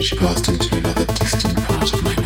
She passed into another distant part of my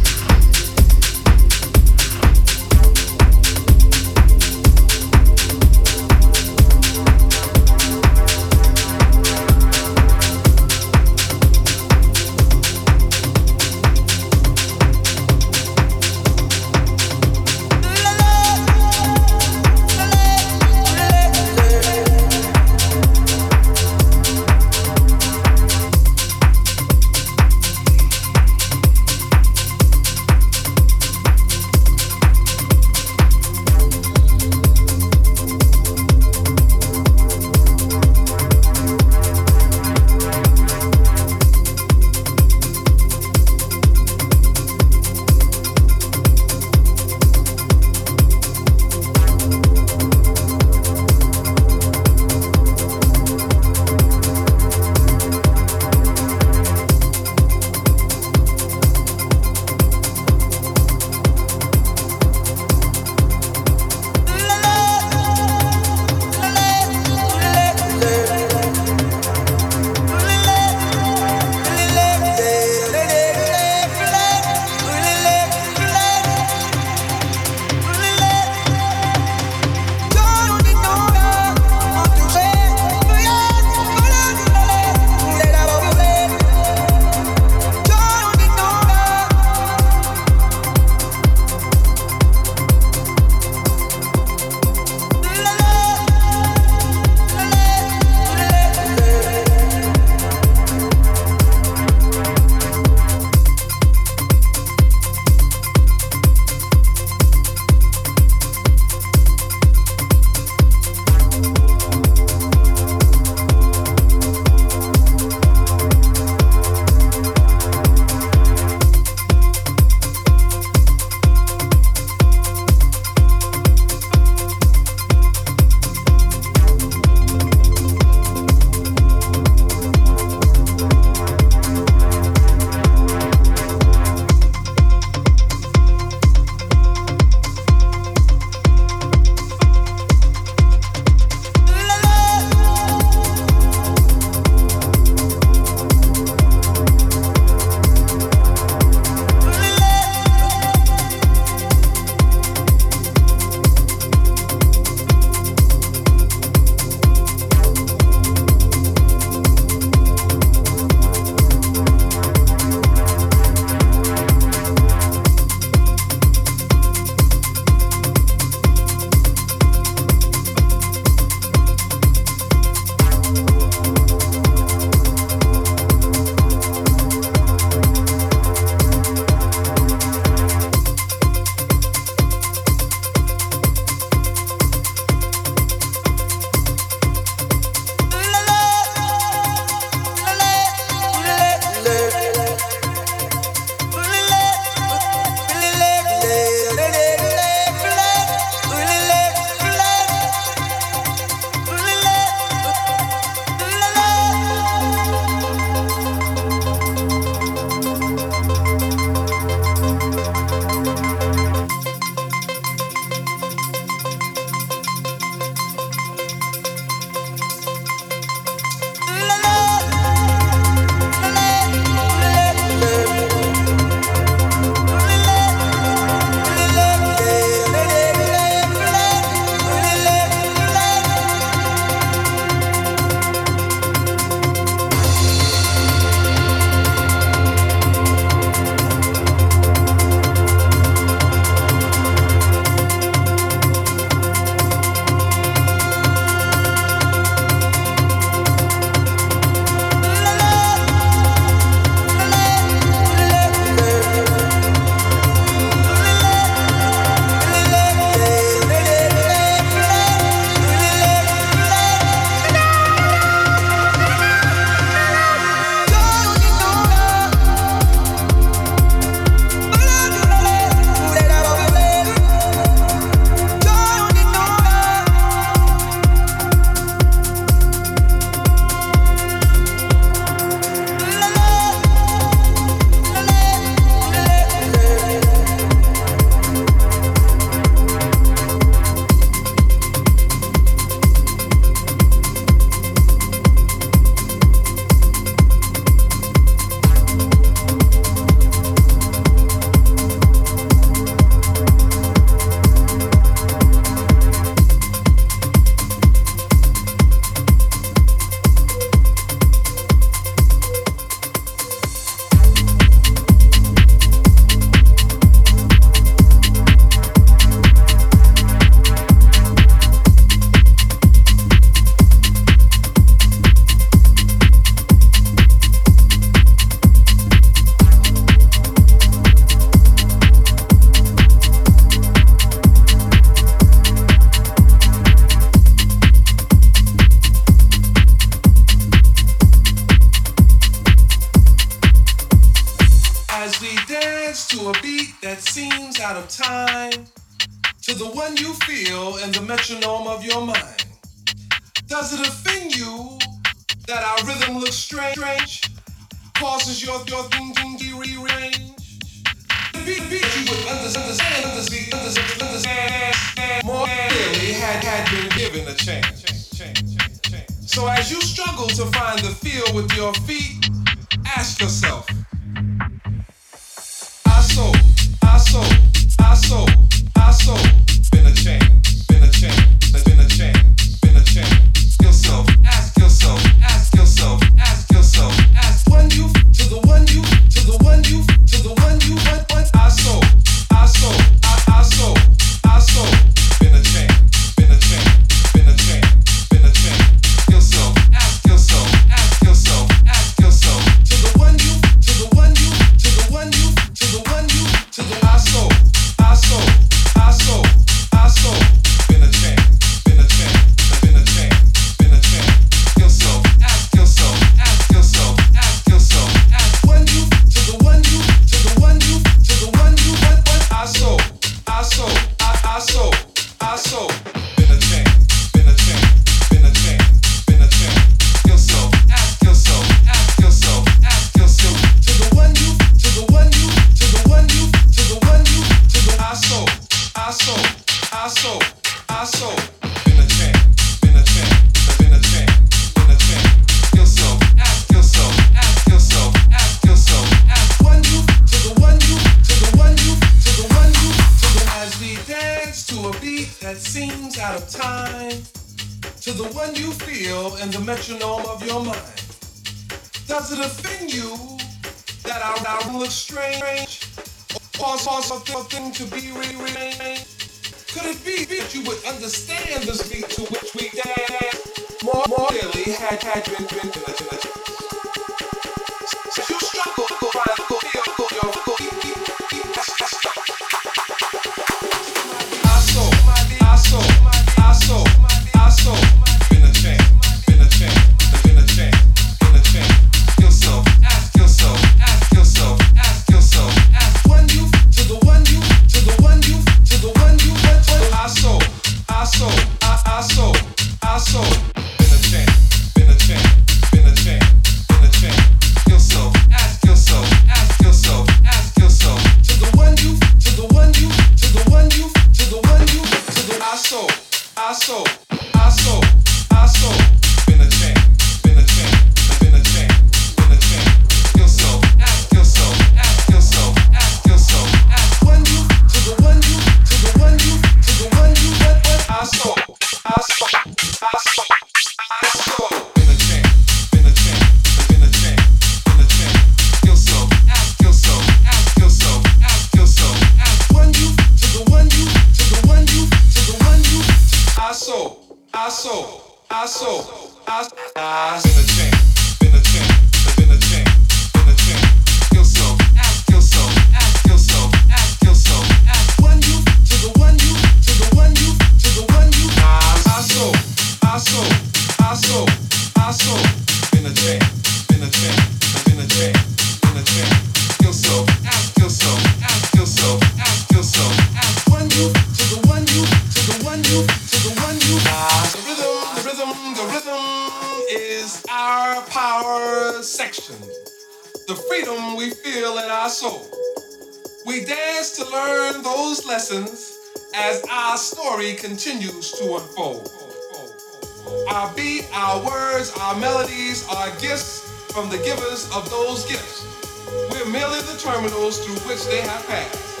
which they have passed.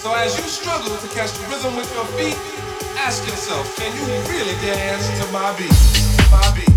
So as you struggle to catch the rhythm with your feet, ask yourself, can you really dance to my beat? My beat.